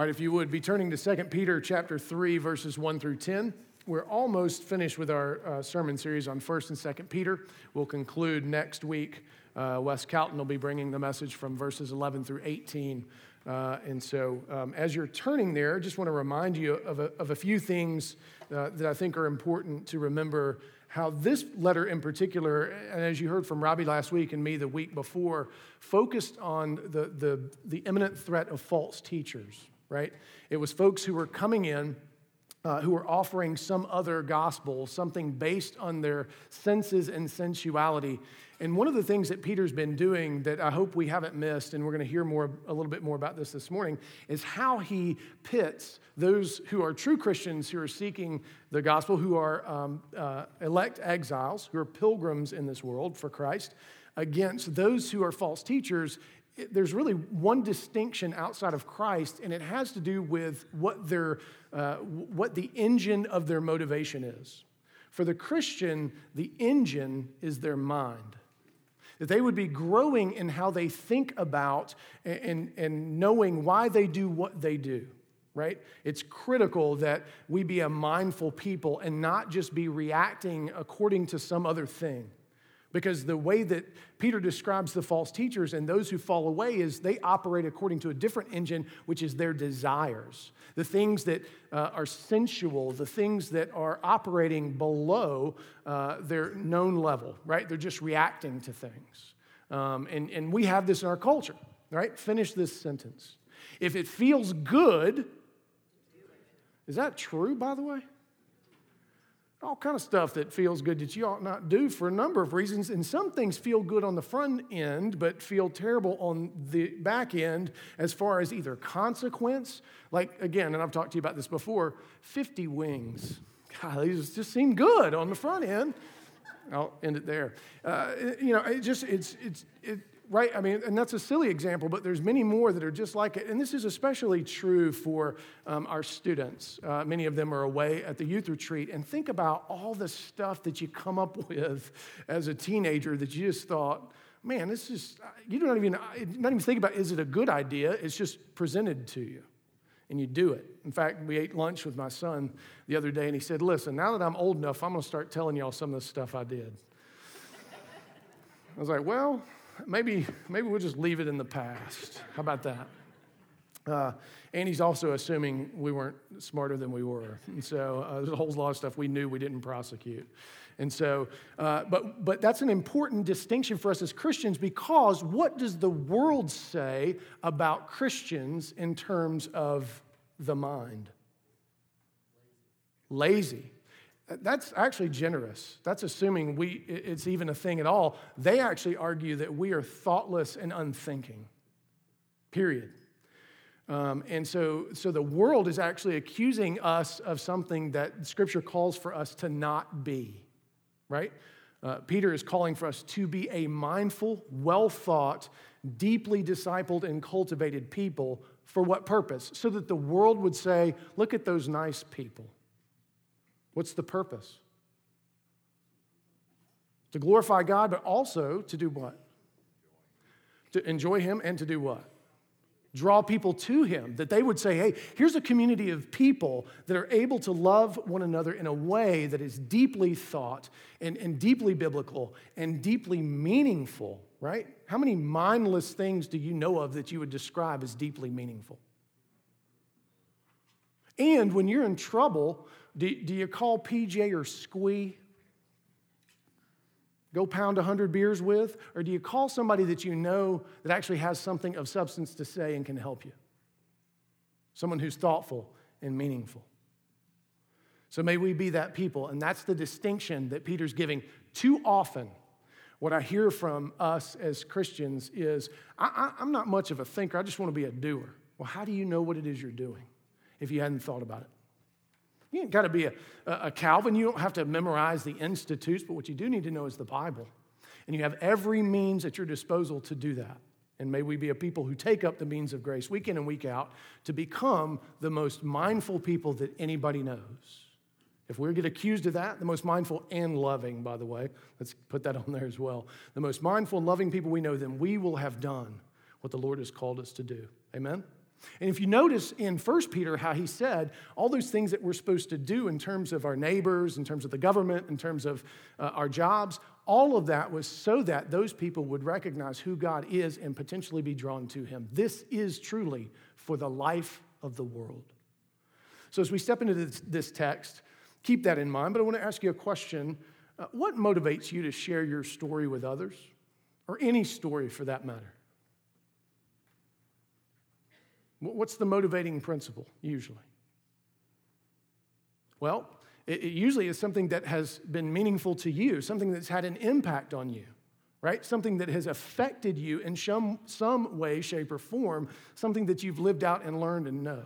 All right, if you would be turning to 2 Peter chapter 3, verses 1 through 10. We're almost finished with our uh, sermon series on 1st and 2nd Peter. We'll conclude next week. Uh, Wes Calton will be bringing the message from verses 11 through 18. Uh, and so, um, as you're turning there, I just want to remind you of a, of a few things uh, that I think are important to remember how this letter in particular, and as you heard from Robbie last week and me the week before, focused on the, the, the imminent threat of false teachers right? It was folks who were coming in uh, who were offering some other gospel, something based on their senses and sensuality. And one of the things that Peter's been doing that I hope we haven't missed, and we're going to hear more, a little bit more about this this morning, is how he pits those who are true Christians who are seeking the gospel, who are um, uh, elect exiles, who are pilgrims in this world for Christ, against those who are false teachers there's really one distinction outside of Christ, and it has to do with what, their, uh, what the engine of their motivation is. For the Christian, the engine is their mind. That they would be growing in how they think about and, and knowing why they do what they do, right? It's critical that we be a mindful people and not just be reacting according to some other thing. Because the way that Peter describes the false teachers and those who fall away is they operate according to a different engine, which is their desires. The things that uh, are sensual, the things that are operating below uh, their known level, right? They're just reacting to things. Um, and, and we have this in our culture, right? Finish this sentence. If it feels good, is that true, by the way? All kind of stuff that feels good that you ought not do for a number of reasons. And some things feel good on the front end but feel terrible on the back end as far as either consequence. Like again and i've talked to you about this before 50 wings. God these just seem good on the front end. I'll end it there. Uh, you know it just it's it's it, right? I mean, and that's a silly example, but there's many more that are just like it. And this is especially true for um, our students. Uh, many of them are away at the youth retreat. And think about all the stuff that you come up with as a teenager that you just thought, man, this is, you don't even, not even think about is it a good idea? It's just presented to you. And you do it. In fact, we ate lunch with my son the other day, and he said, Listen, now that I'm old enough, I'm going to start telling y'all some of the stuff I did. I was like, Well, maybe, maybe we'll just leave it in the past. How about that? Uh, and he's also assuming we weren't smarter than we were. And so uh, there's a whole lot of stuff we knew we didn't prosecute. And so, uh, but, but that's an important distinction for us as Christians because what does the world say about Christians in terms of the mind? Lazy. That's actually generous. That's assuming we, it's even a thing at all. They actually argue that we are thoughtless and unthinking, period. Um, and so, so the world is actually accusing us of something that Scripture calls for us to not be, right? Uh, Peter is calling for us to be a mindful, well thought, deeply discipled, and cultivated people. For what purpose? So that the world would say, look at those nice people. What's the purpose? To glorify God, but also to do what? To enjoy Him and to do what? Draw people to Him, that they would say, hey, here's a community of people that are able to love one another in a way that is deeply thought and, and deeply biblical and deeply meaningful, right? How many mindless things do you know of that you would describe as deeply meaningful? And when you're in trouble, do, do you call PJ or Squee? Go pound 100 beers with? Or do you call somebody that you know that actually has something of substance to say and can help you? Someone who's thoughtful and meaningful. So may we be that people. And that's the distinction that Peter's giving. Too often, what I hear from us as Christians is I, am not much of a thinker, I just want to be a doer. Well, how do you know what it is you're doing if you hadn't thought about it? You ain't got to be a, a Calvin. You don't have to memorize the institutes, but what you do need to know is the Bible. And you have every means at your disposal to do that. And may we be a people who take up the means of grace week in and week out to become the most mindful people that anybody knows. If we get accused of that, the most mindful and loving, by the way, let's put that on there as well. The most mindful and loving people we know, then we will have done what the Lord has called us to do. Amen? And if you notice in 1 Peter how he said all those things that we're supposed to do in terms of our neighbors, in terms of the government, in terms of uh, our jobs, all of that was so that those people would recognize who God is and potentially be drawn to him. This is truly for the life of the world. So as we step into this, this text, keep that in mind. But I want to ask you a question uh, What motivates you to share your story with others, or any story for that matter? What's the motivating principle usually? Well, it, usually is something that has been meaningful to you, something that's had an impact on you, right? Something that has affected you in some, some way, shape, or form, something that you've lived out and learned and know.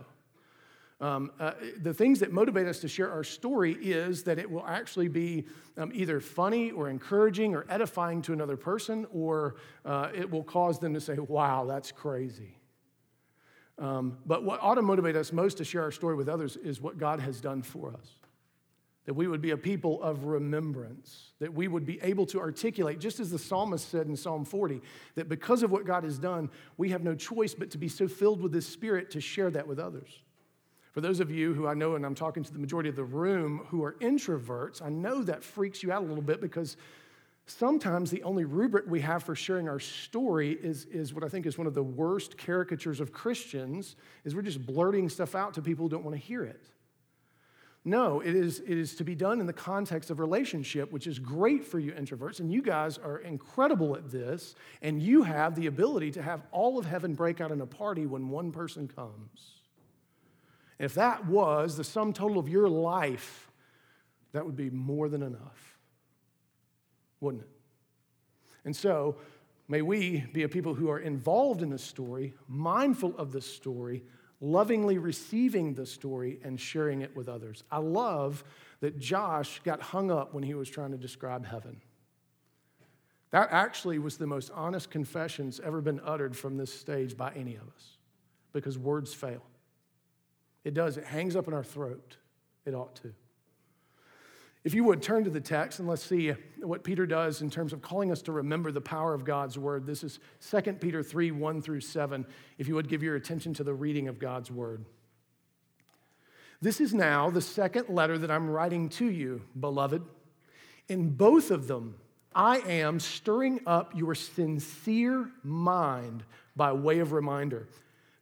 Um, uh, the things that motivate us to share our story is that it will actually be um, either funny or encouraging or edifying to another person, or uh, it will cause them to say, Wow, that's crazy. Um, but what ought to motivate us most to share our story with others is what God has done for us. That we would be a people of remembrance, that we would be able to articulate, just as the psalmist said in Psalm 40, that because of what God has done, we have no choice but to be so filled with His Spirit to share that with others. For those of you who I know, and I'm talking to the majority of the room, who are introverts, I know that freaks you out a little bit because sometimes the only rubric we have for sharing our story is, is what I think is one of the worst caricatures of Christians, is we're just blurting stuff out to people who don't want to hear it. No, it is, it is to be done in the context of relationship, which is great for you introverts, and you guys are incredible at this, and you have the ability to have all of heaven break out in a party when one person comes. If that was the sum total of your life, that would be more than enough wouldn't it? And so, may we be a people who are involved in the story, mindful of the story, lovingly receiving the story, and sharing it with others. I love that Josh got hung up when he was trying to describe heaven. That actually was the most honest confessions ever been uttered from this stage by any of us because words fail. It does, it hangs up in our throat. It ought to. If you would turn to the text and let's see what Peter does in terms of calling us to remember the power of God's word. This is 2 Peter 3 1 through 7. If you would give your attention to the reading of God's word. This is now the second letter that I'm writing to you, beloved. In both of them, I am stirring up your sincere mind by way of reminder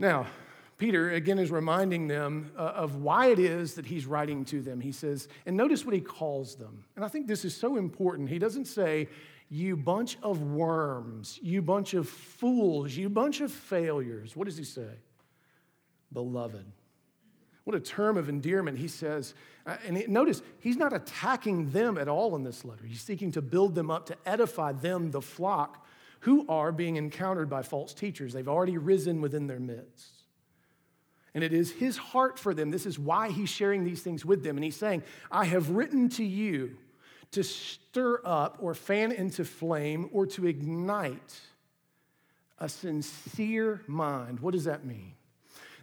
Now, Peter again is reminding them uh, of why it is that he's writing to them. He says, and notice what he calls them. And I think this is so important. He doesn't say, you bunch of worms, you bunch of fools, you bunch of failures. What does he say? Beloved. What a term of endearment. He says, uh, and notice, he's not attacking them at all in this letter. He's seeking to build them up, to edify them, the flock, who are being encountered by false teachers. They've already risen within their midst. And it is his heart for them. This is why he's sharing these things with them. And he's saying, I have written to you to stir up or fan into flame or to ignite a sincere mind. What does that mean?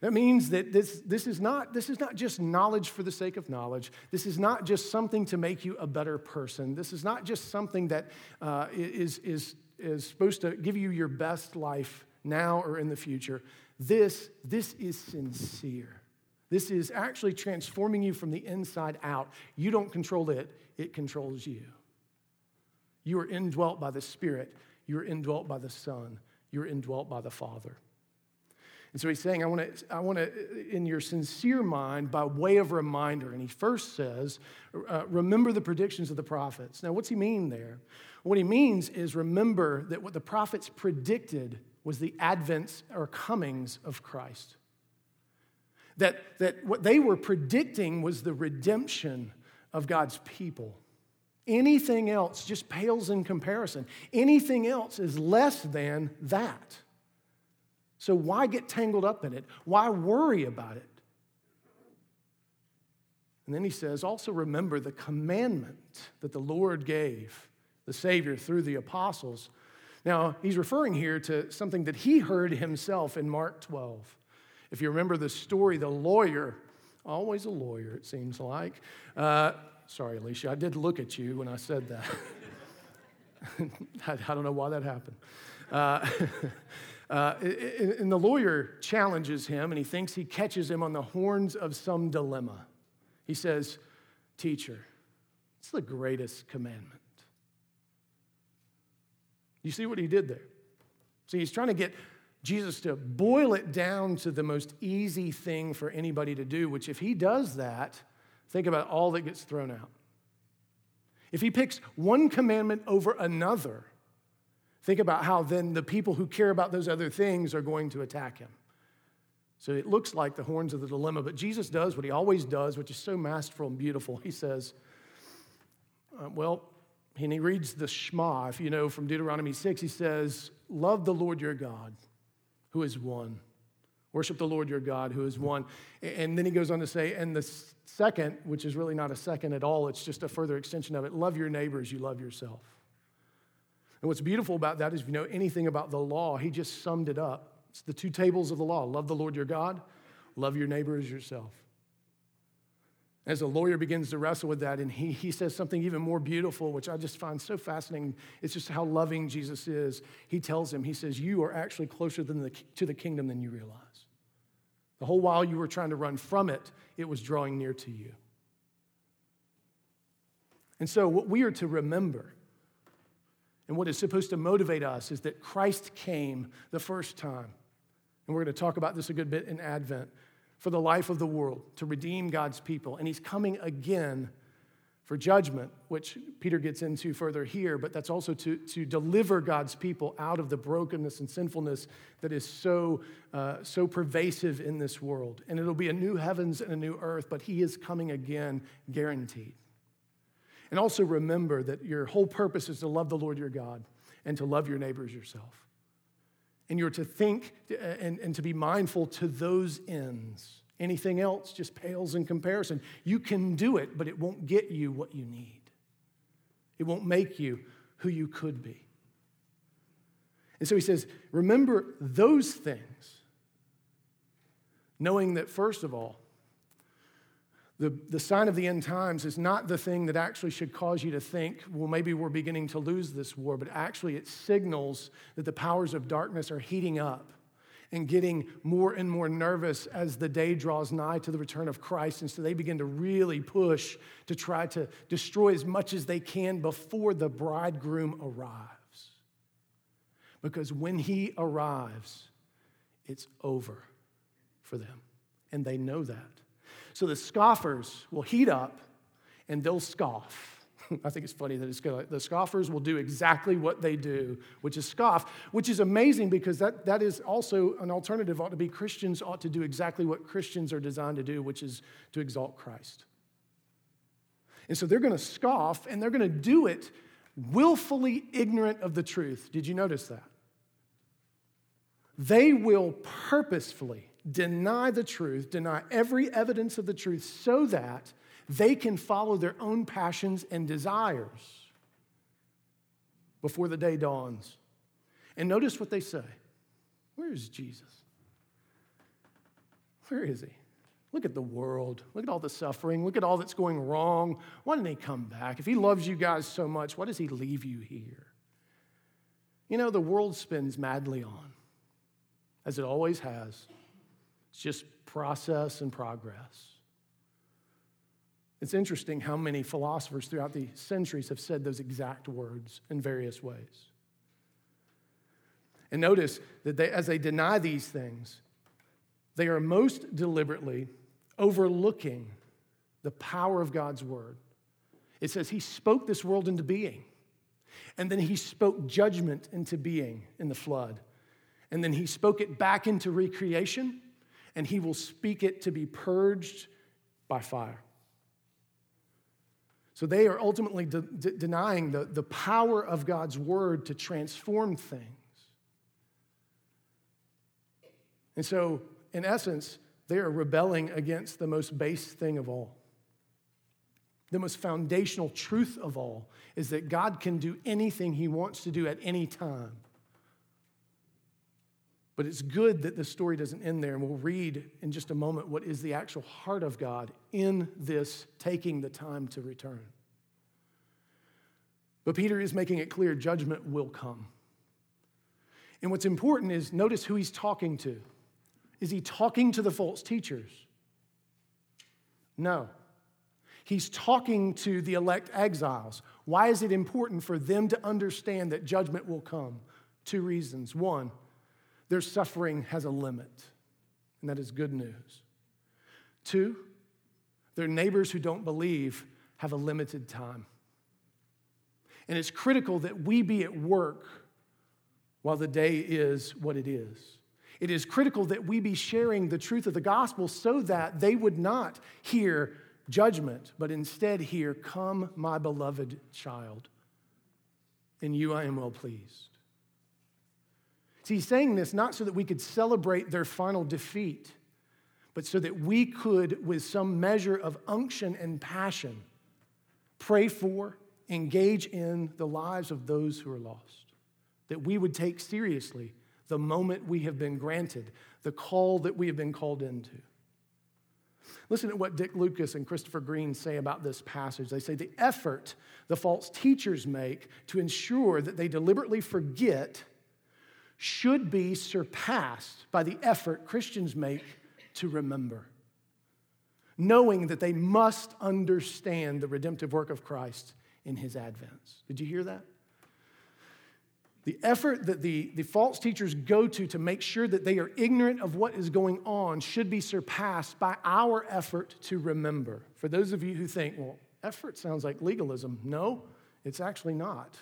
That means that this, this, is not, this is not just knowledge for the sake of knowledge. This is not just something to make you a better person. This is not just something that uh, is is is supposed to give you your best life now or in the future. This, this is sincere. This is actually transforming you from the inside out. You don't control it, it controls you. You are indwelt by the Spirit, you're indwelt by the Son, you're indwelt by the Father. And so he's saying, I want to, I want to, in your sincere mind, by way of reminder. And he first says, uh, remember the predictions of the prophets. Now, what's he mean there? What he means is remember that what the prophets predicted was the advents or comings of Christ. That, that what they were predicting was the redemption of God's people. Anything else just pales in comparison. Anything else is less than that. So why get tangled up in it? Why worry about it? And then he says, also remember the commandment that the Lord gave the Savior through the apostles. Now, he's referring here to something that he heard himself in Mark 12. If you remember the story, the lawyer, always a lawyer, it seems like. Uh, sorry, Alicia, I did look at you when I said that. I, I, don't know why that happened. Uh, Uh, and the lawyer challenges him, and he thinks he catches him on the horns of some dilemma. He says, Teacher, it's the greatest commandment. You see what he did there? See, he's trying to get Jesus to boil it down to the most easy thing for anybody to do, which, if he does that, think about all that gets thrown out. If he picks one commandment over another, Think about how then the people who care about those other things are going to attack him. So it looks like the horns of the dilemma, but Jesus does what he always does, which is so masterful and beautiful. He says, uh, well, and he reads the Shema, if you know from Deuteronomy 6, he says, Love the Lord your God, who is one. Worship the Lord your God, who is one. And then he goes on to say, and the second, which is really not a second at all, it's just a further extension of it love your neighbors, you love yourself. And what's beautiful about that is if you know anything about the law, he just summed it up. It's the two tables of the law love the Lord your God, love your neighbor as yourself. As a lawyer begins to wrestle with that, and he, he says something even more beautiful, which I just find so fascinating. It's just how loving Jesus is. He tells him, He says, You are actually closer than the, to the kingdom than you realize. The whole while you were trying to run from it, it was drawing near to you. And so, what we are to remember and what is supposed to motivate us is that Christ came the first time. And we're going to talk about this a good bit in Advent for the life of the world, to redeem God's people. And he's coming again for judgment, which Peter gets into further here, but that's also to, to deliver God's people out of the brokenness and sinfulness that is so, uh, so pervasive in this world. And it'll be a new heavens and a new earth, but he is coming again, guaranteed. And also remember that your whole purpose is to love the Lord your God and to love your neighbors yourself. And you're to think uh, and, and to be mindful to those ends. Anything else just pales in comparison. You can do it, but it won't get you what you need. It won't make you who you could be. And so he says, remember those things, knowing that, first of all, the, the sign of the end times is not the thing that actually should cause you to think, well, maybe we're beginning to lose this war, but actually it signals that the powers of darkness are heating up and getting more and more nervous as the day draws nigh to the return of Christ. And so they begin to really push to try to destroy as much as they can before the bridegroom arrives. Because when he arrives, it's over for them. And they know that. So the scoffers will heat up and they'll scoff. I think it's funny that it's. The scoffers will do exactly what they do, which is scoff, which is amazing because that, that is also an alternative ought to be Christians ought to do exactly what Christians are designed to do, which is to exalt Christ. And so they're going to scoff and they're going to do it willfully ignorant of the truth. Did you notice that? They will purposefully deny the truth, deny every evidence of the truth, so that they can follow their own passions and desires before the day dawns. And notice what they say Where is Jesus? Where is he? Look at the world. Look at all the suffering. Look at all that's going wrong. Why didn't he come back? If he loves you guys so much, why does he leave you here? You know, the world spins madly on, as it always has. It's just process and progress. It's interesting how many philosophers throughout the centuries have said those exact words in various ways. And notice that they, as they deny these things, they are most deliberately overlooking the power of God's word. It says, He spoke this world into being. And then He spoke judgment into being in the flood. And then He spoke it back into recreation. And He will speak it to be purged by fire. So they are ultimately de- de- denying the, the power of God's word to transform things. And so, in essence, they are rebelling against the most base thing of all. The most foundational truth of all is that God can do anything He wants to do at any time. But it's good that the story doesn't end there, and we'll read in just a moment what is the actual heart of God in this taking the time to return. But Peter is making it clear judgment will come. And what's important is notice who he's talking to. Is he talking to the false teachers? No. He's talking to the elect exiles. Why is it important for them to understand that judgment will come? Two reasons. One, their suffering has a limit, and that is good news. Two, their neighbors who don't believe have a limited time. And it's critical that we be at work while the day is what it is. It is critical that we be sharing the truth of the gospel so that they would not hear judgment, but instead hear, Come, my beloved child. In you I am well pleased. See, he's saying this not so that we could celebrate their final defeat, but so that we could, with some measure of unction and passion, pray for, engage in the lives of those who are lost. That we would take seriously the moment we have been granted, the call that we have been called into. Listen to what Dick Lucas and Christopher Green say about this passage. They say the effort the false teachers make to ensure that they deliberately forget should be surpassed by the effort Christians make to remember, knowing that they must understand the redemptive work of Christ in his advents. Did you hear that? The effort that the, the false teachers go to to make sure that they are ignorant of what is going on should be surpassed by our effort to remember. For those of you who think, well, effort sounds like legalism, no, it's actually not.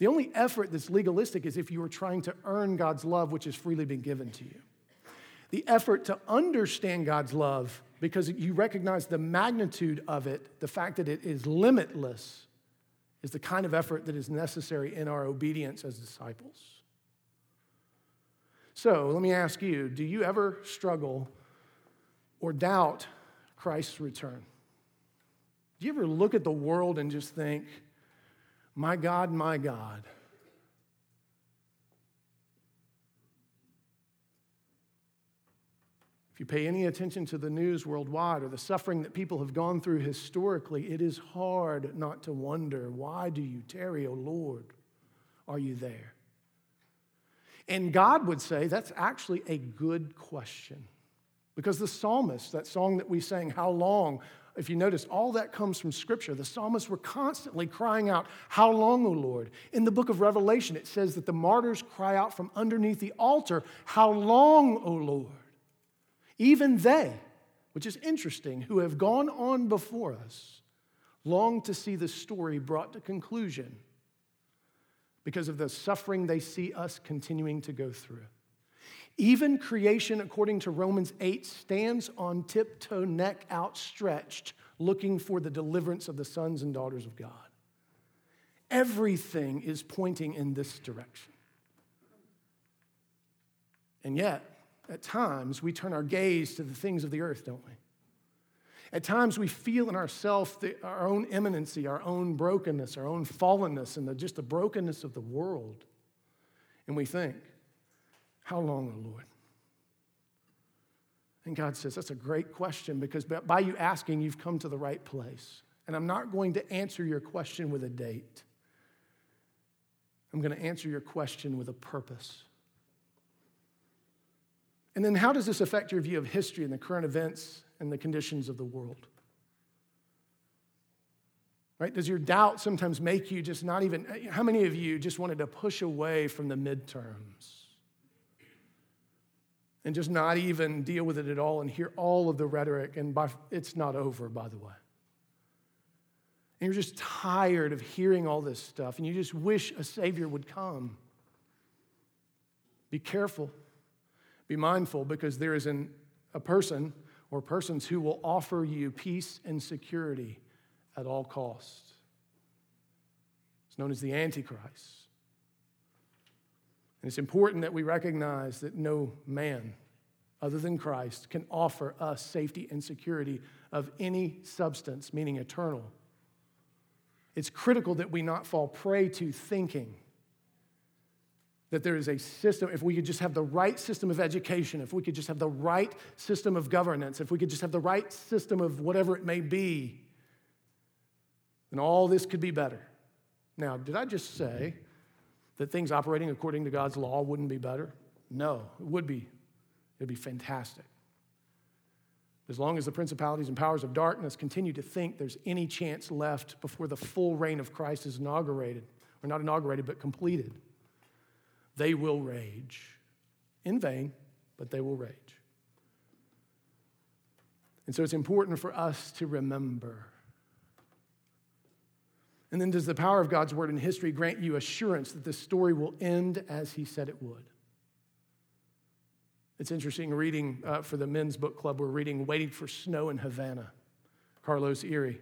The only effort that's legalistic is if you are trying to earn God's love, which has freely been given to you. The effort to understand God's love because you recognize the magnitude of it, the fact that it is limitless, is the kind of effort that is necessary in our obedience as disciples. So let me ask you do you ever struggle or doubt Christ's return? Do you ever look at the world and just think, my God, my God? If you pay any attention to the news worldwide or the suffering that people have gone through historically, it is hard not to wonder why do you tarry, O Lord? Are you there? And God would say that's actually a good question. Because the psalmist, that song that we sang, How Long, if you notice, all that comes from Scripture. The psalmists were constantly crying out, How long, O Lord? In the book of Revelation, it says that the martyrs cry out from underneath the altar, How long, O Lord? Even they, which is interesting, who have gone on before us, long to see the story brought to conclusion because of the suffering they see us continuing to go through. Even creation, according to Romans 8, stands on tiptoe, neck outstretched, looking for the deliverance of the sons and daughters of God. Everything is pointing in this direction. And yet, at times we turn our gaze to the things of the earth, don't we? At times we feel in ourselves our own imminency, our own brokenness, our own fallenness, and the, just the brokenness of the world. And we think, how long, O Lord? And God says, that's a great question because by you asking, you've come to the right place. And I'm not going to answer your question with a date. I'm going to answer your question with a purpose. And then, how does this affect your view of history and the current events and the conditions of the world? Right? Does your doubt sometimes make you just not even, eh, how many of you just wanted to push away from the midterms? And just not even deal with it at all and hear all of the rhetoric. And by, it's not over, by the way. And you're just tired of hearing all this stuff and you just wish a Savior would come. Be careful, be mindful, because there is an, a person or persons who will offer you peace and security at all costs. It's known as the Antichrist. And it's important that we recognize that no man other than Christ can offer us safety and security of any substance, meaning eternal. It's critical that we not fall prey to thinking that there is a system, if we could just have the right system of education, if we could just have the right system of governance, if we could just have the right system of whatever it may be, then all this could be better. Now, did I just say that things operating according to God's law wouldn't be better? No, it would be. It'd be fantastic. As long as the principalities and powers of darkness continue to think there's any chance left before the full reign of Christ is inaugurated, or not inaugurated, but completed, they will rage. In vain, but they will rage. And so it's important for us to remember. And then, does the power of God's word in history grant you assurance that this story will end as he said it would? It's interesting reading uh, for the men's book club, we're reading Waiting for Snow in Havana, Carlos Eire.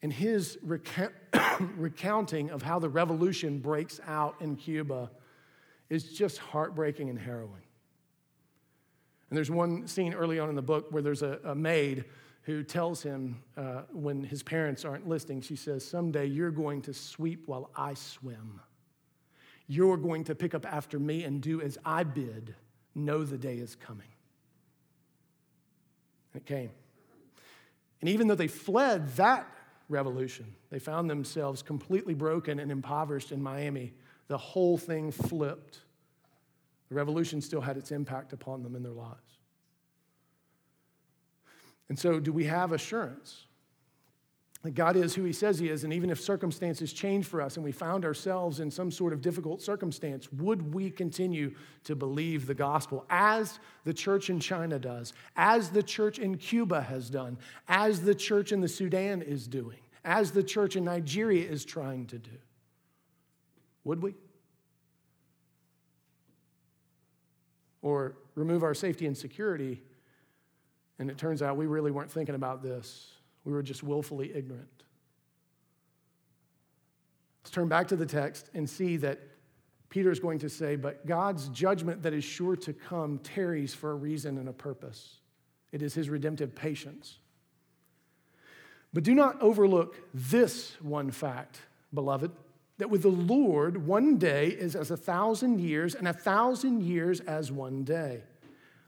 And his recount- recounting of how the revolution breaks out in Cuba is just heartbreaking and harrowing. And there's one scene early on in the book where there's a, a maid who tells him uh, when his parents aren't listening, she says, Someday you're going to sweep while I swim. You're going to pick up after me and do as I bid. Know the day is coming. And it came. And even though they fled that revolution, they found themselves completely broken and impoverished in Miami. The whole thing flipped. The revolution still had its impact upon them in their lives. And so, do we have assurance that God is who He says He is? And even if circumstances change for us and we found ourselves in some sort of difficult circumstance, would we continue to believe the gospel as the church in China does, as the church in Cuba has done, as the church in the Sudan is doing, as the church in Nigeria is trying to do? Would we? Or remove our safety and security and it turns out we really weren't thinking about this, we were just willfully ignorant. Let's turn back to the text and see that Peter is going to say, But God's judgment that is sure to come tarries for a reason and a purpose. It is his redemptive patience. But do not overlook this one fact, beloved, that with the Lord, one day is as a thousand years, and a thousand years as one day.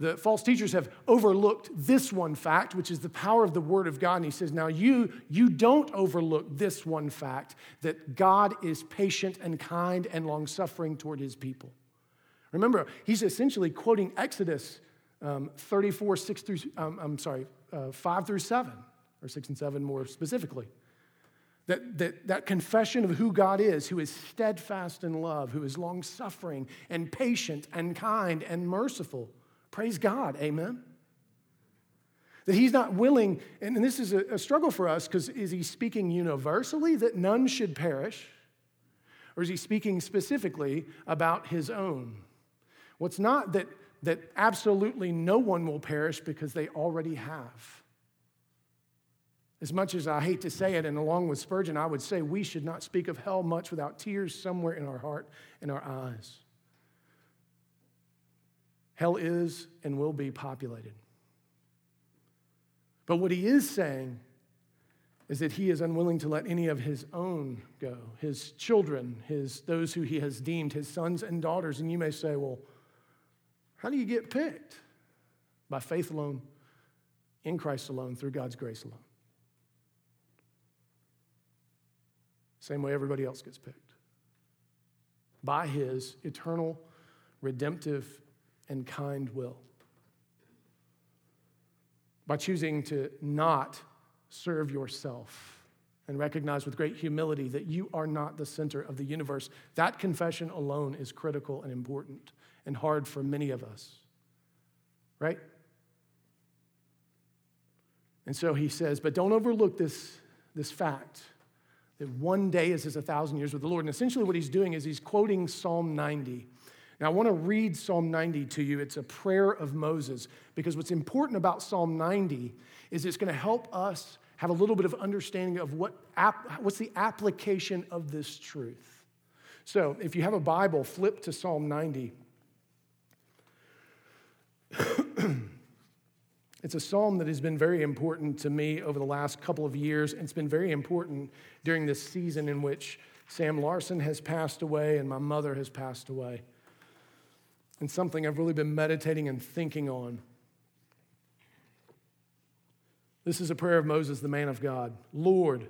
the false teachers have overlooked this one fact, which is the power of the Word of God. And he says, Now you, you don't overlook this one fact that God is patient and kind and long suffering toward his people. Remember, he's essentially quoting Exodus um, 34, 6 through, um, I'm sorry, uh, 5 through 7, or 6 and 7 more specifically. That, that, that confession of who God is, who is steadfast in love, who is long suffering and patient and kind and merciful Praise God. Amen. That he's not willing, and this is a, struggle for us because is he speaking universally that none should perish? Or is he speaking specifically about his own? What's well, not that, that absolutely no one will perish because they already have. As much as I hate to say it, and along with Spurgeon, I would say we should not speak of hell much without tears somewhere in our heart and our eyes. Hell is and will be populated. But what he is saying is that he is unwilling to let any of his own go, his children, his, those who he has deemed his sons and daughters. And you may say, well, how do you get picked? by faith alone, in Christ alone, through God's grace alone. Same way everybody else gets picked. By his eternal, redemptive, and kind will. By choosing to not serve yourself and recognize with great humility that you are not the center of the universe. That confession alone is critical and important and hard for many of us. Right? And so he says, but don't overlook this, this fact that one day is as a thousand years with the Lord. And essentially, what he's doing is he's quoting Psalm 90. Now, I want to read Psalm 90 to you. It's a prayer of Moses, because what's important about Psalm 90 is it's going to help us have a little bit of understanding of what what's the application of this truth. So, if you have a Bible, flip to Psalm 90. It's a psalm that has been very important to me over the last couple of years, and it's been very important during this season in which Sam Larson has passed away and my mother has passed away. And something I've really been meditating and thinking on. This is a prayer of Moses, the man of God. Lord,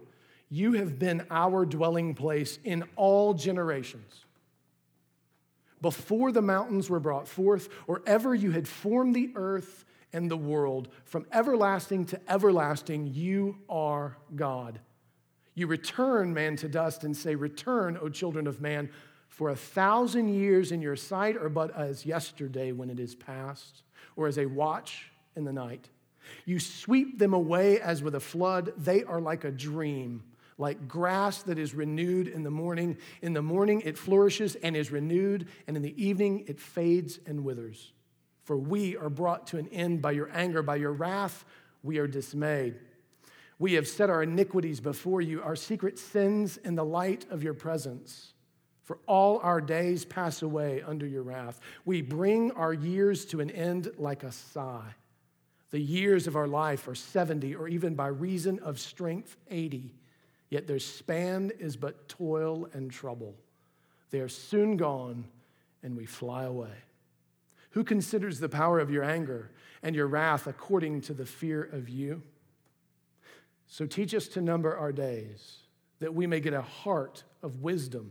you have been our dwelling place in all generations. Before the mountains were brought forth, or ever you had formed the earth and the world. From everlasting to everlasting, you are God. You return man to dust and say, Return, O children of man, for a thousand years in your sight are but as yesterday when it is past, or as a watch in the night. You sweep them away as with a flood. They are like a dream, like grass that is renewed in the morning. In the morning it flourishes and is renewed, and in the evening it fades and withers. For we are brought to an end by your anger, by your wrath, we are dismayed. We have set our iniquities before you, our secret sins in the light of your presence. For all our days pass away under your wrath. We bring our years to an end like a sigh. The years of our life are 70, or even by reason of strength, 80. Yet their span is but toil and trouble. They are soon gone, and we fly away. Who considers the power of your anger and your wrath according to the fear of you? So teach us to number our days, that we may get a heart of wisdom.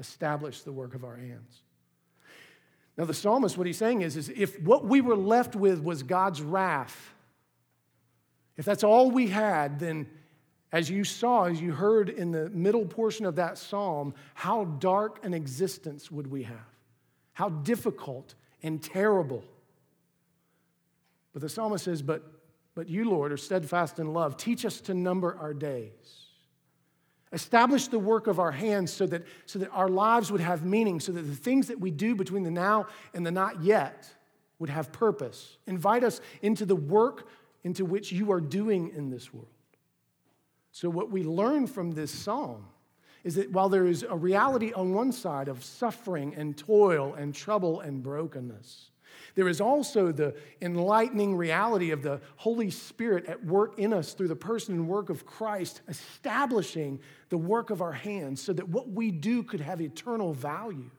establish the work of our hands. Now, the psalmist, what he's saying is, is if what we were left with was God's wrath, if that's all we had, then as you saw, as you heard in the middle portion of that psalm, how dark an existence would we have? How difficult and terrible. But the psalmist says, But, but you, Lord, are steadfast in love. Teach us to number our days. Establish the work of our hands so that, so that our lives would have meaning, so that the things that we do between the now and the not yet would have purpose. Invite us into the work into which you are doing in this world. So, what we learn from this psalm is that while there is a reality on one side of suffering and toil and trouble and brokenness, there is also the enlightening reality of the Holy Spirit at work in us through the person and work of Christ, establishing the work of our hands so that what we do could have eternal value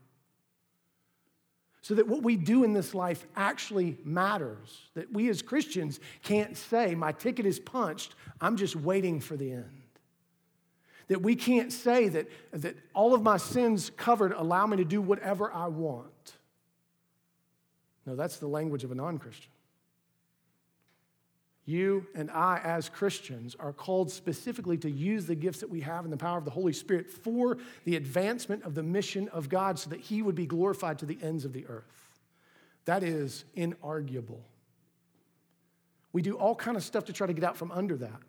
so that what we do in this life actually matters. That we as Christians can't say, My ticket is punched, I'm just waiting for the end. That we can't say that, that all of my sins covered allow me to do whatever I want. No, that's the language of a non Christian. You and I, as Christians, are called specifically to use the gifts that we have in the power of the Holy Spirit for the advancement of the mission of God so that He would be glorified to the ends of the earth. That is inarguable. We do all kind of stuff to try to get out from under that,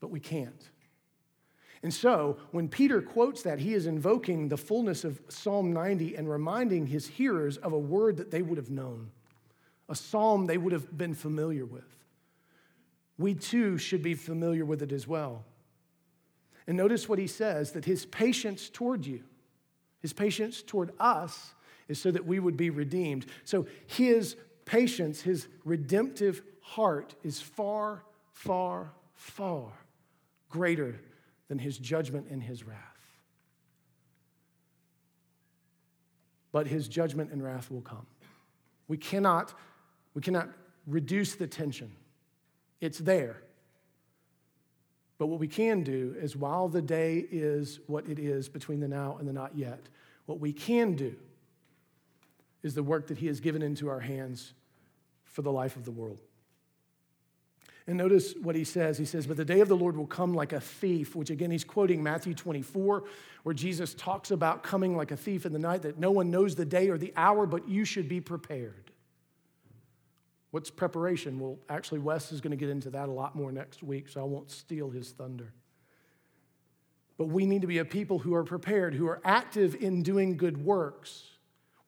but we can't. And so, when Peter quotes that, he is invoking the fullness of Psalm 90 and reminding his hearers of a word that they would have known a psalm they would have been familiar with. We too should be familiar with it as well. And notice what he says that his patience toward you, his patience toward us, is so that we would be redeemed. So his patience, his redemptive heart is far, far, far greater than his judgment and his wrath. But his judgment and wrath will come. We cannot, we cannot reduce the tension. It's there. But what we can do is while the day is what it is between the now and the not yet, what we can do is the work that he has given into our hands for the life of the world. And notice what he says. He says, But the day of the Lord will come like a thief, which again, he's quoting Matthew 24, where Jesus talks about coming like a thief in the night, that no one knows the day or the hour, but you should be prepared. What's preparation? Well, actually, Wes is going to get into that a lot more next week, so I won't steal his thunder. But we need to be a people who are prepared, who are active in doing good works.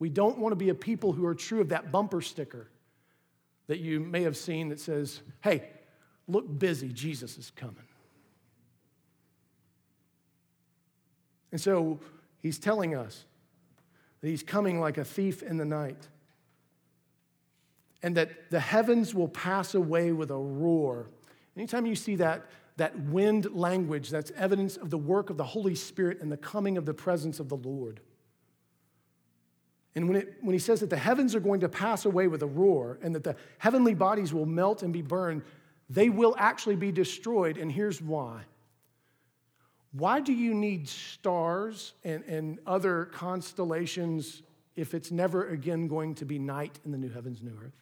We don't want to be a people who are true of that bumper sticker that you may have seen that says, hey, Look busy, Jesus is coming. And so he's telling us that he's coming like a thief in the night. And that the heavens will pass away with a roar. Anytime you see that, that wind language, that's evidence of the work of the Holy Spirit and the coming of the presence of the Lord. And when, it, when he says that the heavens are going to pass away with a roar and that the heavenly bodies will melt and be burned, they will actually be destroyed, and here's why. Why do you need stars and, and other constellations if it's never again going to be night in the new heavens, new earth?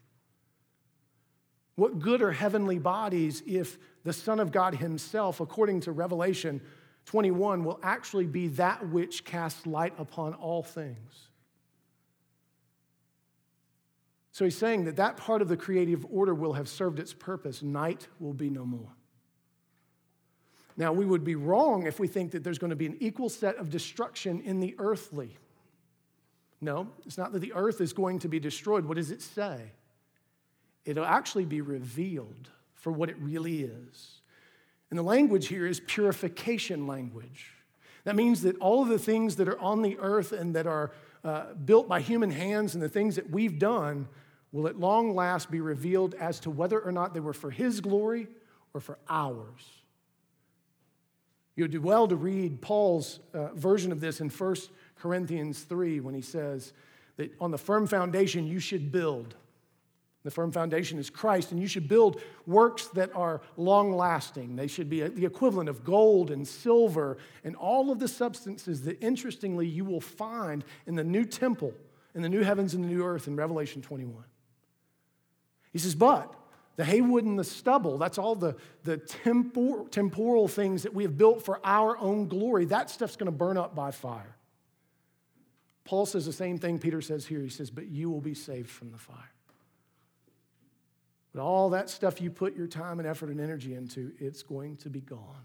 What good are heavenly bodies if the Son of God Himself, according to Revelation 21, will actually be that which casts light upon all things? So he's saying that that part of the creative order will have served its purpose. Night will be no more. Now, we would be wrong if we think that there's going to be an equal set of destruction in the earthly. No, it's not that the earth is going to be destroyed. What does it say? It'll actually be revealed for what it really is. And the language here is purification language. That means that all of the things that are on the earth and that are uh, built by human hands and the things that we've done will at long last be revealed as to whether or not they were for His glory or for ours. You would do well to read Paul's uh, version of this in 1 Corinthians 3 when he says that on the firm foundation you should build. The firm foundation is Christ, and you should build works that are long lasting. They should be the equivalent of gold and silver and all of the substances that, interestingly, you will find in the new temple, in the new heavens and the new earth in Revelation 21. He says, but the haywood and the stubble, that's all the, the tempor- temporal things that we have built for our own glory. That stuff's going to burn up by fire. Paul says the same thing Peter says here. He says, but you will be saved from the fire. But all that stuff you put your time and effort and energy into, it's going to be gone.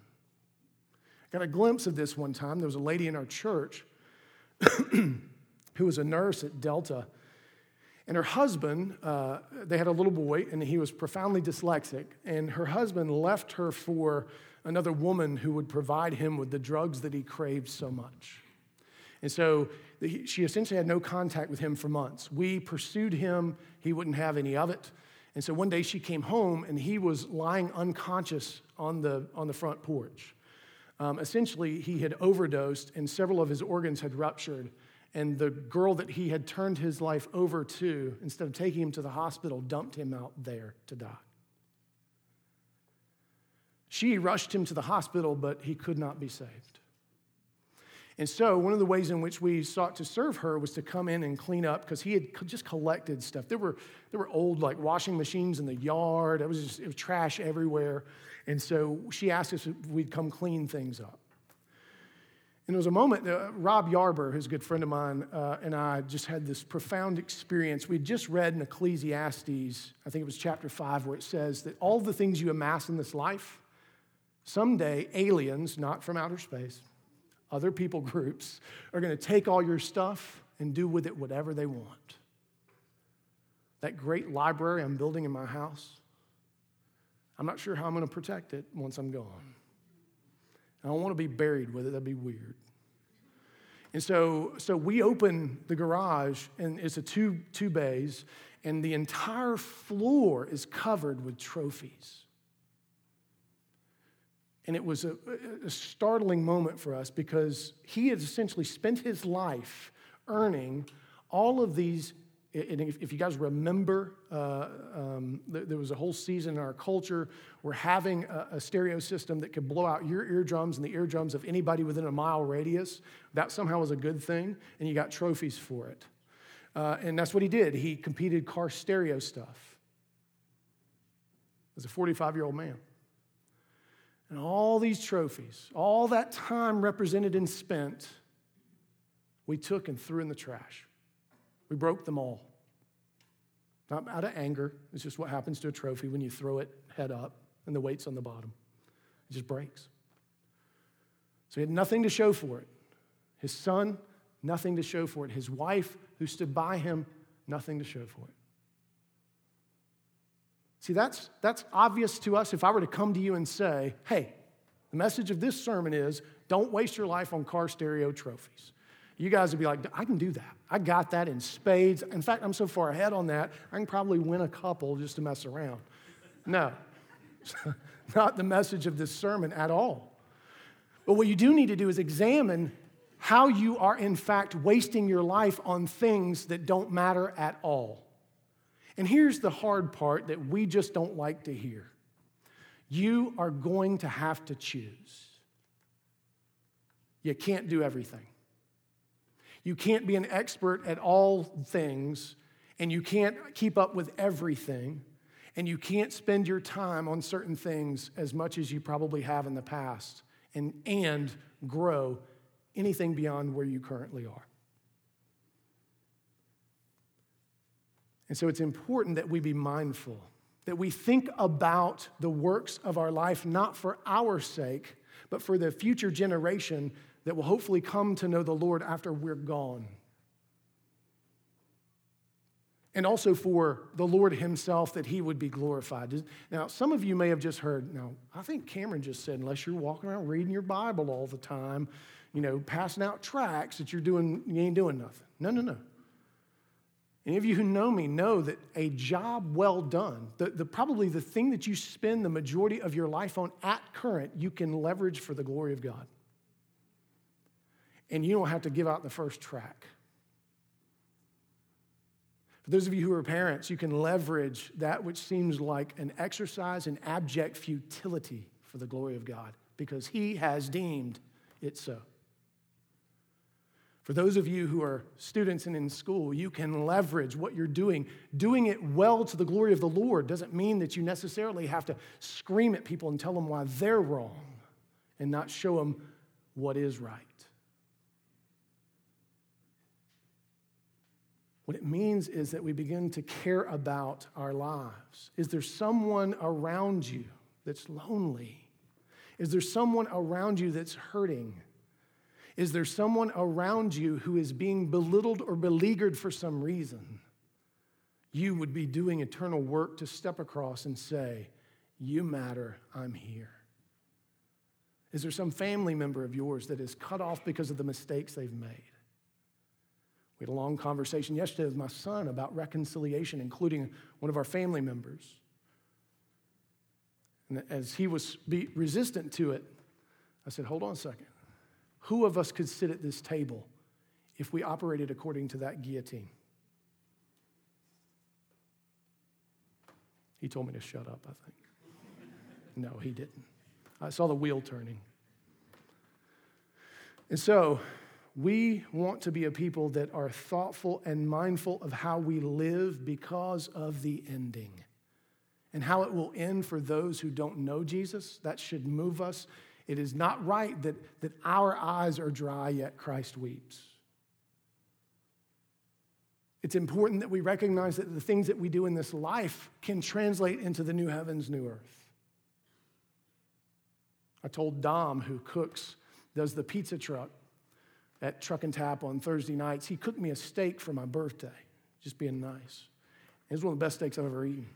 I got a glimpse of this one time. There was a lady in our church who was a nurse at Delta. And her husband, uh, they had a little boy, and he was profoundly dyslexic. And her husband left her for another woman who would provide him with the drugs that he craved so much. And so she essentially had no contact with him for months. We pursued him, he wouldn't have any of it. And so one day she came home and he was lying unconscious on the, on the front porch. Um, essentially, he had overdosed and several of his organs had ruptured. And the girl that he had turned his life over to, instead of taking him to the hospital, dumped him out there to die. She rushed him to the hospital, but he could not be saved. And so, one of the ways in which we sought to serve her was to come in and clean up because he had just collected stuff. There were, there were old, like, washing machines in the yard, it was, just, it was trash everywhere. And so, she asked us if we'd come clean things up. And there was a moment, uh, Rob Yarber, who's a good friend of mine, uh, and I just had this profound experience. We'd just read in Ecclesiastes, I think it was chapter five, where it says that all the things you amass in this life, someday aliens, not from outer space, other people groups are going to take all your stuff and do with it whatever they want. that great library I'm building in my house, I'm not sure how I'm going to protect it once I'm gone. I don't want to be buried with it, that'd be weird. And so, so we open the garage, and it's a two, two bays, and the entire floor is covered with trophies. And it was a, a, startling moment for us because he had essentially spent his life earning all of these. And if you guys remember, uh, um, there was a whole season in our culture where having a, a, stereo system that could blow out your eardrums and the eardrums of anybody within a mile radius, that somehow was a good thing, and you got trophies for it. Uh, and that's what he did. He competed car stereo stuff as a 45 year old man. And all these trophies, all that time represented and spent, we took and threw in the trash. We broke them all. Not out of anger, it's just what happens to a trophy when you throw it head up and the weight's on the bottom. It just breaks. So he had nothing to show for it. His son, nothing to show for it. His wife, who stood by him, nothing to show for it. See, that's, that's obvious to us if I were to come to you and say, hey, the message of this sermon is don't waste your life on car stereo trophies. You guys would be like, I can do that. I got that in spades. In fact, I'm so far ahead on that, I can probably win a couple just to mess around. No, not the message of this sermon at all. But what you do need to do is examine how you are, in fact, wasting your life on things that don't matter at all. And here's the hard part that we just don't like to hear you are going to have to choose. You can't do everything. You can't be an expert at all things, and you can't keep up with everything, and you can't spend your time on certain things as much as you probably have in the past, and, and grow anything beyond where you currently are. And so it's important that we be mindful, that we think about the works of our life not for our sake, but for the future generation that will hopefully come to know the Lord after we're gone. And also for the Lord Himself that He would be glorified. Now, some of you may have just heard, now, I think Cameron just said, unless you're walking around reading your Bible all the time, you know, passing out tracts, that you're doing, you ain't doing nothing. No, no, no. Any of you who know me know that a job well done, the, the, probably the thing that you spend the majority of your life on at current, you can leverage for the glory of God. And you don't have to give out the first track. For those of you who are parents, you can leverage that which seems like an exercise in abject futility for the glory of God because He has deemed it so. For those of you who are students and in school, you can leverage what you're doing. Doing it well to the glory of the Lord doesn't mean that you necessarily have to scream at people and tell them why they're wrong and not show them what is right. What it means is that we begin to care about our lives. Is there someone around you that's lonely? Is there someone around you that's hurting? Is there someone around you who is being belittled or beleaguered for some reason? You would be doing eternal work to step across and say, You matter, I'm here. Is there some family member of yours that is cut off because of the mistakes they've made? We had a long conversation yesterday with my son about reconciliation, including one of our family members. And as he was resistant to it, I said, Hold on a second. Who of us could sit at this table if we operated according to that guillotine? He told me to shut up, I think. No, he didn't. I saw the wheel turning. And so, we want to be a people that are thoughtful and mindful of how we live because of the ending and how it will end for those who don't know Jesus. That should move us it is not right that, that our eyes are dry, yet Christ weeps. It's important that we recognize that the things that we do in this life can translate into the new heavens, new earth. I told Dom, who cooks, does the pizza truck at Truck and Tap on Thursday nights, he cooked me a steak for my birthday, just being nice. It was one of the best steaks I've ever eaten.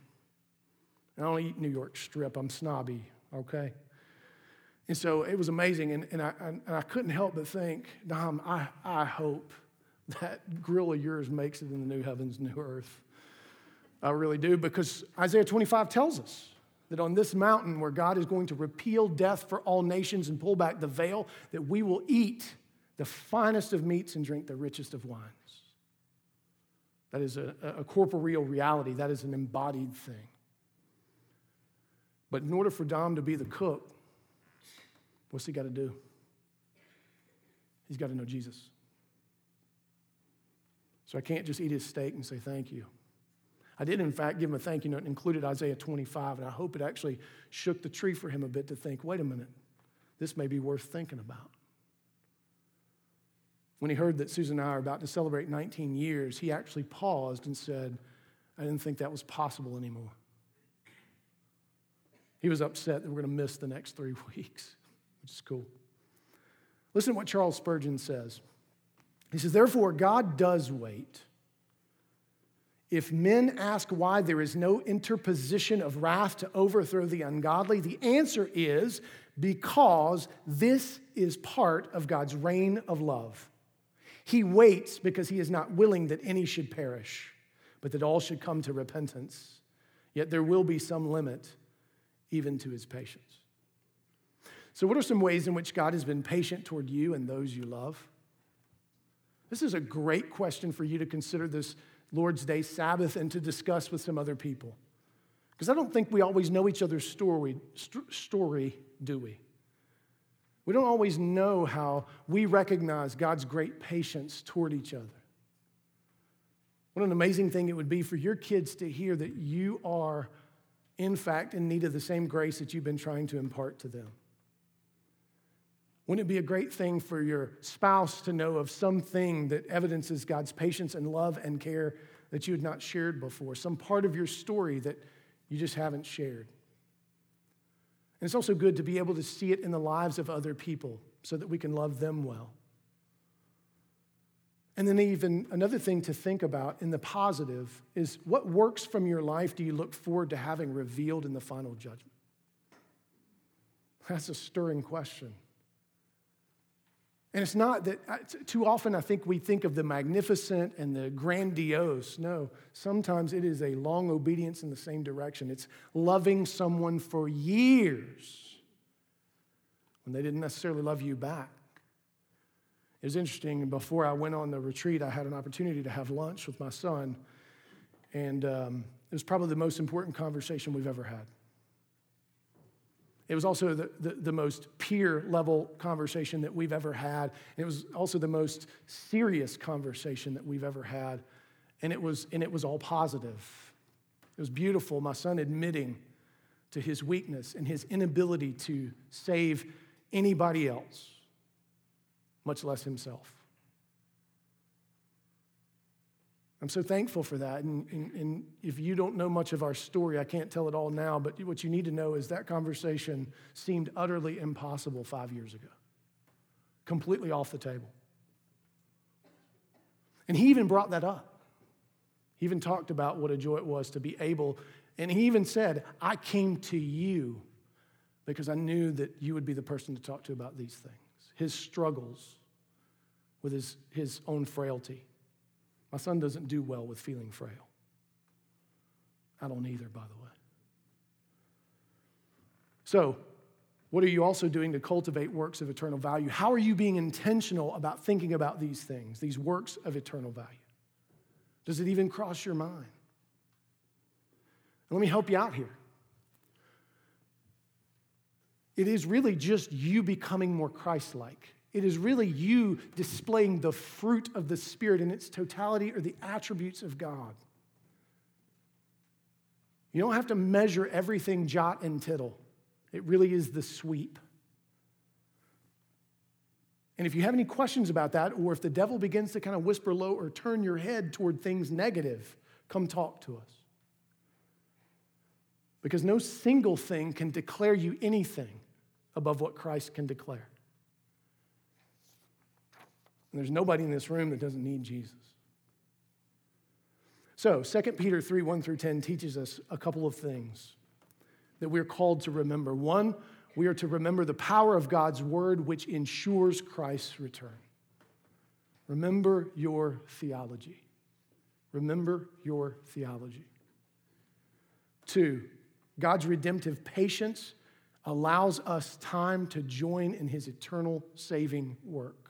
I don't eat New York strip, I'm snobby, okay? And so it was amazing, and, and, I, and I couldn't help but think, Dom, I, I hope that grill of yours makes it in the new heavens, new earth. I really do, because Isaiah 25 tells us that on this mountain where God is going to repeal death for all nations and pull back the veil, that we will eat the finest of meats and drink the richest of wines. That is a, a corporeal reality, that is an embodied thing. But in order for Dom to be the cook, what's he got to do? He's got to know Jesus. So I can't just eat his steak and say thank you. I did, in fact, give him a thank you note and included Isaiah 25, and I hope it actually shook the tree for him a bit to think wait a minute, this may be worth thinking about. When he heard that Susan and I are about to celebrate 19 years, he actually paused and said, I didn't think that was possible anymore. He was upset that we're going to miss the next three weeks, which is cool. Listen to what Charles Spurgeon says. He says, Therefore, God does wait if men ask why there is no interposition of wrath to overthrow the ungodly, the answer is because this is part of God's reign of love. He waits because he is not willing that any should perish, but that all should come to repentance. Yet there will be some limit even to his patience. So, what are some ways in which God has been patient toward you and those you love? This is a great question for you to consider this Lord's Day Sabbath and to discuss with some other people. Because I don't think we always know each other's story, st- story, do we? We don't always know how we recognize God's great patience toward each other. What an amazing thing it would be for your kids to hear that you are, in fact, in need of the same grace that you've been trying to impart to them. Wouldn't it be a great thing for your spouse to know of something that evidences God's patience and love and care that you had not shared before? Some part of your story that you just haven't shared. And it's also good to be able to see it in the lives of other people so that we can love them well. And then, even another thing to think about in the positive is what works from your life do you look forward to having revealed in the final judgment? That's a stirring question. And it's not that, too often I think we think of the magnificent and the grandiose. No, sometimes it is a long obedience in the same direction. It's loving someone for years when they didn't necessarily love you back. It was interesting, before I went on the retreat, I had an opportunity to have lunch with my son, and um, it was probably the most important conversation we've ever had. It was also the, the, the, most peer level conversation that we've ever had. And it was also the most serious conversation that we've ever had. And it was, and it was all positive. It was beautiful. My son admitting to his weakness and his inability to save anybody else, much less himself. I'm so thankful for that. And, and, and, if you don't know much of our story, I can't tell it all now, but what you need to know is that conversation seemed utterly impossible five years ago, completely off the table. And he even brought that up. He even talked about what a joy it was to be able, and he even said, I came to you because I knew that you would be the person to talk to about these things his struggles with his, his own frailty my son doesn't do well with feeling frail. I don't either, by the way. So, what are you also doing to cultivate works of eternal value? How are you being intentional about thinking about these things, these works of eternal value? Does it even cross your mind? let me help you out here. It is really just you becoming more Christ like. It is really you displaying the fruit of the Spirit in its totality or the attributes of God. You don't have to measure everything jot and tittle, it really is the sweep. And if you have any questions about that, or if the devil begins to kind of whisper low or turn your head toward things negative, come talk to us. Because no single thing can declare you anything above what Christ can declare. And there's nobody in this room that doesn't need Jesus. So, 2 Peter 3 1 through 10 teaches us a couple of things that we're called to remember. One, we are to remember the power of God's word, which ensures Christ's return. Remember your theology. Remember your theology. Two, God's redemptive patience allows us time to join in his eternal saving work.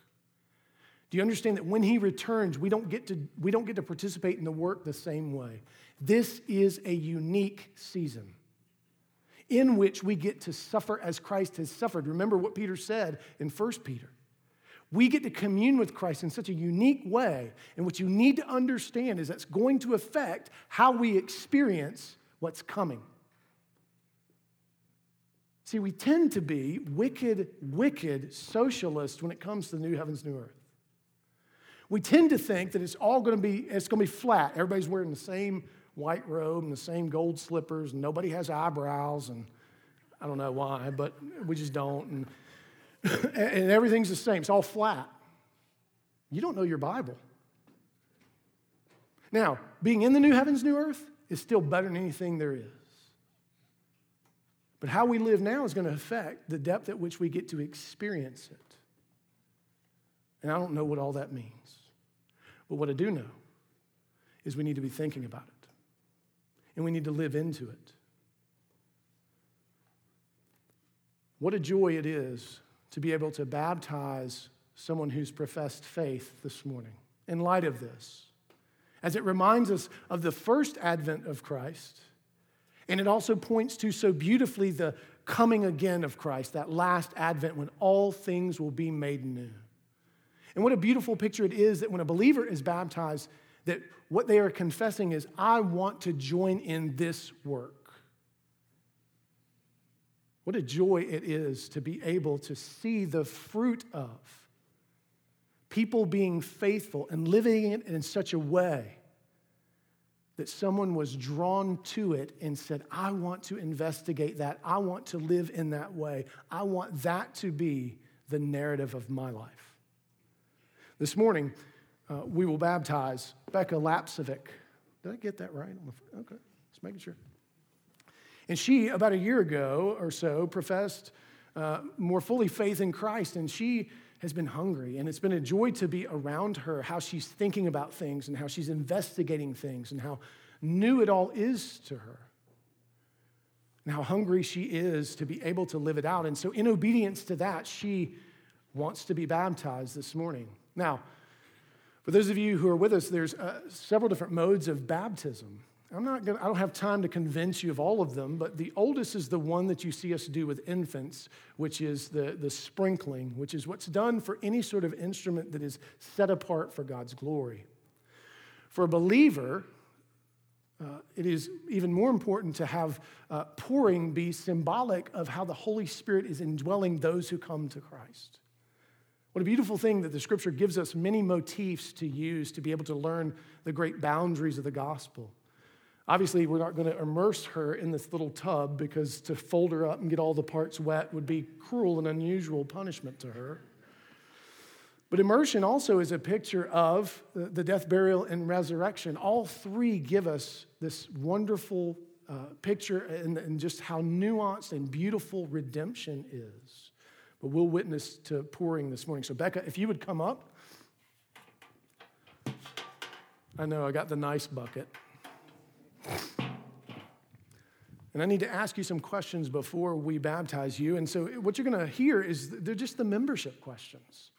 Do you understand that when he returns, we don't get to, we don't get to participate in the work the same way? This is a unique season in which we get to suffer as Christ has suffered. Remember what Peter said in 1 Peter. We get to commune with Christ in such a unique way. And what you need to understand is that's going to affect how we experience what's coming. See, we tend to be wicked, wicked socialists when it comes to the new heavens, new earth. We tend to think that it's all going to be, it's going to be flat. Everybody's wearing the same white robe and the same gold slippers, and nobody has eyebrows, and I don't know why, but we just don't. And, and everything's the same. It's all flat. You don't know your Bible. Now, being in the new heavens, new earth is still better than anything there is. But how we live now is going to affect the depth at which we get to experience it. And I don't know what all that means. But what I do know is we need to be thinking about it. And we need to live into it. What a joy it is to be able to baptize someone who's professed faith this morning in light of this, as it reminds us of the first advent of Christ and it also points to so beautifully the coming again of Christ, that last advent when all things will be made new. And what a beautiful picture it is that when a believer is baptized, that what they are confessing is, I want to join in this work. What a joy it is to be able to see the fruit of people being faithful and living it in such a way that someone was drawn to it and said, I want to investigate that. I want to live in that way. I want that to be the narrative of my life. This morning, uh, we will baptize Becca Lapsovic. Did I get that right? Okay, just making sure. And she, about a year ago or so, professed uh, more fully faith in Christ, and she has been hungry, and it's been a joy to be around her, how she's thinking about things and how she's investigating things and how new it all is to her. And how hungry she is to be able to live it out. And so, in obedience to that, she wants to be baptized this morning. Now, for those of you who are with us, there's uh, several different modes of baptism. I'm not gonna, I don't have time to convince you of all of them, but the oldest is the one that you see us do with infants, which is the, the sprinkling, which is what's done for any sort of instrument that is set apart for God's glory. For a believer, uh, it is even more important to have uh, pouring be symbolic of how the Holy Spirit is indwelling those who come to Christ. What a beautiful thing that the scripture gives us many motifs to use to be able to learn the great boundaries of the gospel. Obviously, we're not going to immerse her in this little tub because to fold her up and get all the parts wet would be cruel and unusual punishment to her. But immersion also is a picture of the death, burial, and resurrection. All three give us this wonderful uh, picture and, and just how nuanced and beautiful redemption is. But we'll witness to pouring this morning. So, Becca, if you would come up. I know I got the nice bucket. And I need to ask you some questions before we baptize you. And so, what you're going to hear is they're just the membership questions.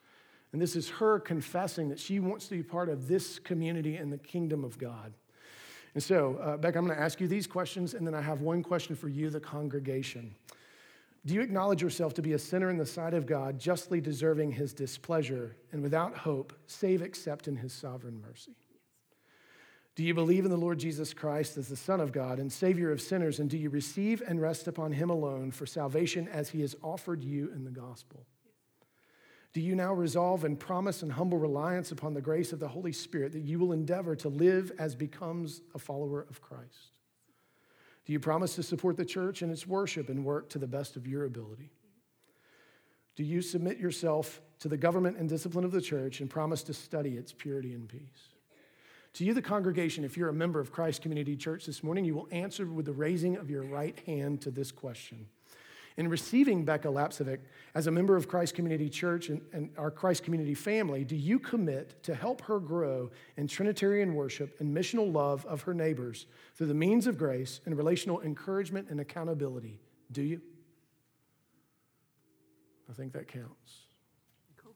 And this is her confessing that she wants to be part of this community and the kingdom of God. And so, uh, Beck, I'm going to ask you these questions, and then I have one question for you, the congregation. Do you acknowledge yourself to be a sinner in the sight of God, justly deserving his displeasure and without hope, save except in his sovereign mercy? Do you believe in the Lord Jesus Christ as the Son of God and Savior of sinners? And do you receive and rest upon Him alone for salvation as He has offered you in the gospel? Do you now resolve and promise and humble reliance upon the grace of the Holy Spirit that you will endeavor to live as becomes a follower of Christ? Do you promise to support the church in its worship and work to the best of your ability? Do you submit yourself to the government and discipline of the church and promise to study its purity and peace? To you, the congregation, if you're a member of Christ Community Church this morning, you will answer with the raising of your right hand to this question. In receiving Becca Lapsevic as a member of Christ Community Church and, and, our Christ Community family, do you commit to help her grow in Trinitarian worship and missional love of her neighbors through the means of grace and relational encouragement and accountability? Do you? I think that counts. Cool.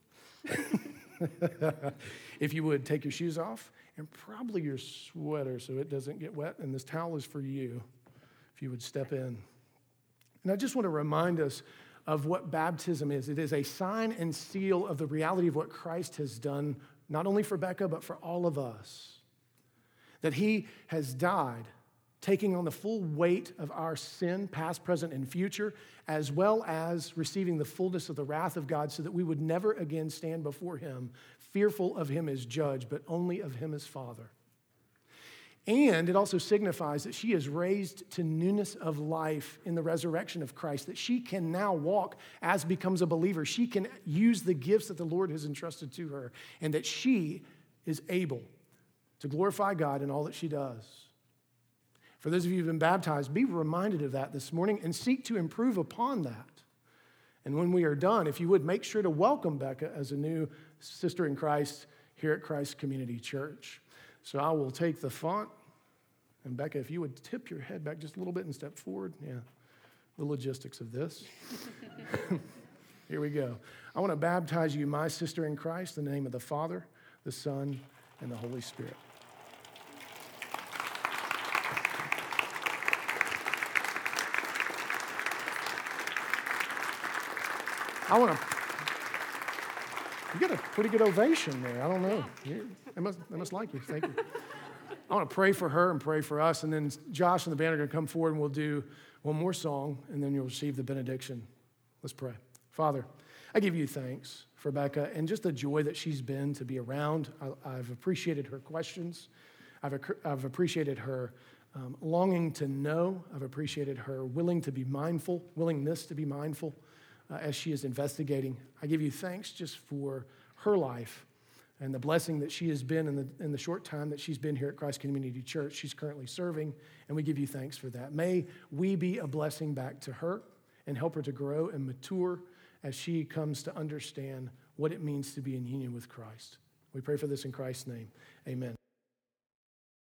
if you would take your shoes off and probably your sweater so it doesn't get wet, and this towel is for you, if you would step in. And I just want to remind us of what baptism is it is a sign and seal of the reality of what Christ has done, not only for Becca, but for all of us. That he has died, taking on the full weight of our sin, past, present, and future, as well as receiving the fullness of the wrath of God, so that we would never again stand before him, fearful of him as judge, but only of him as father. And it also signifies that she is raised to newness of life in the resurrection of Christ, that she can now walk as becomes a believer. She can use the gifts that the Lord has entrusted to her, and that she is able to glorify God in all that she does. For those of you who've been baptized, be reminded of that this morning and seek to improve upon that. And when we are done, if you would, make sure to welcome Becca as a new sister in Christ here at Christ Community Church. So I will take the font. And Becca, if you would tip your head back just a little bit and step forward. Yeah, the logistics of this. Here we go. I want to baptize you, my sister in Christ, in the name of the Father, the Son, and the Holy Spirit. I want to you got a pretty good ovation there. I don't know. I must, I must like you. Thank you. I want to pray for her and pray for us. And then Josh and the band are going to come forward and we'll do one more song and then you'll receive the benediction. Let's pray. Father, I give you thanks for Becca and just the joy that she's been to be around. I, have appreciated her questions, I've, I've appreciated her um, longing to know, I've appreciated her willing to be mindful, willingness to be mindful uh, as she is investigating. I give you thanks just for her life and the blessing that she has been in the, in the short time that she's been here at Christ Community Church. She's currently serving, and we give you thanks for that. May we be a blessing back to her and help her to grow and mature as she comes to understand what it means to be in union with Christ. We pray for this in Christ's name. Amen.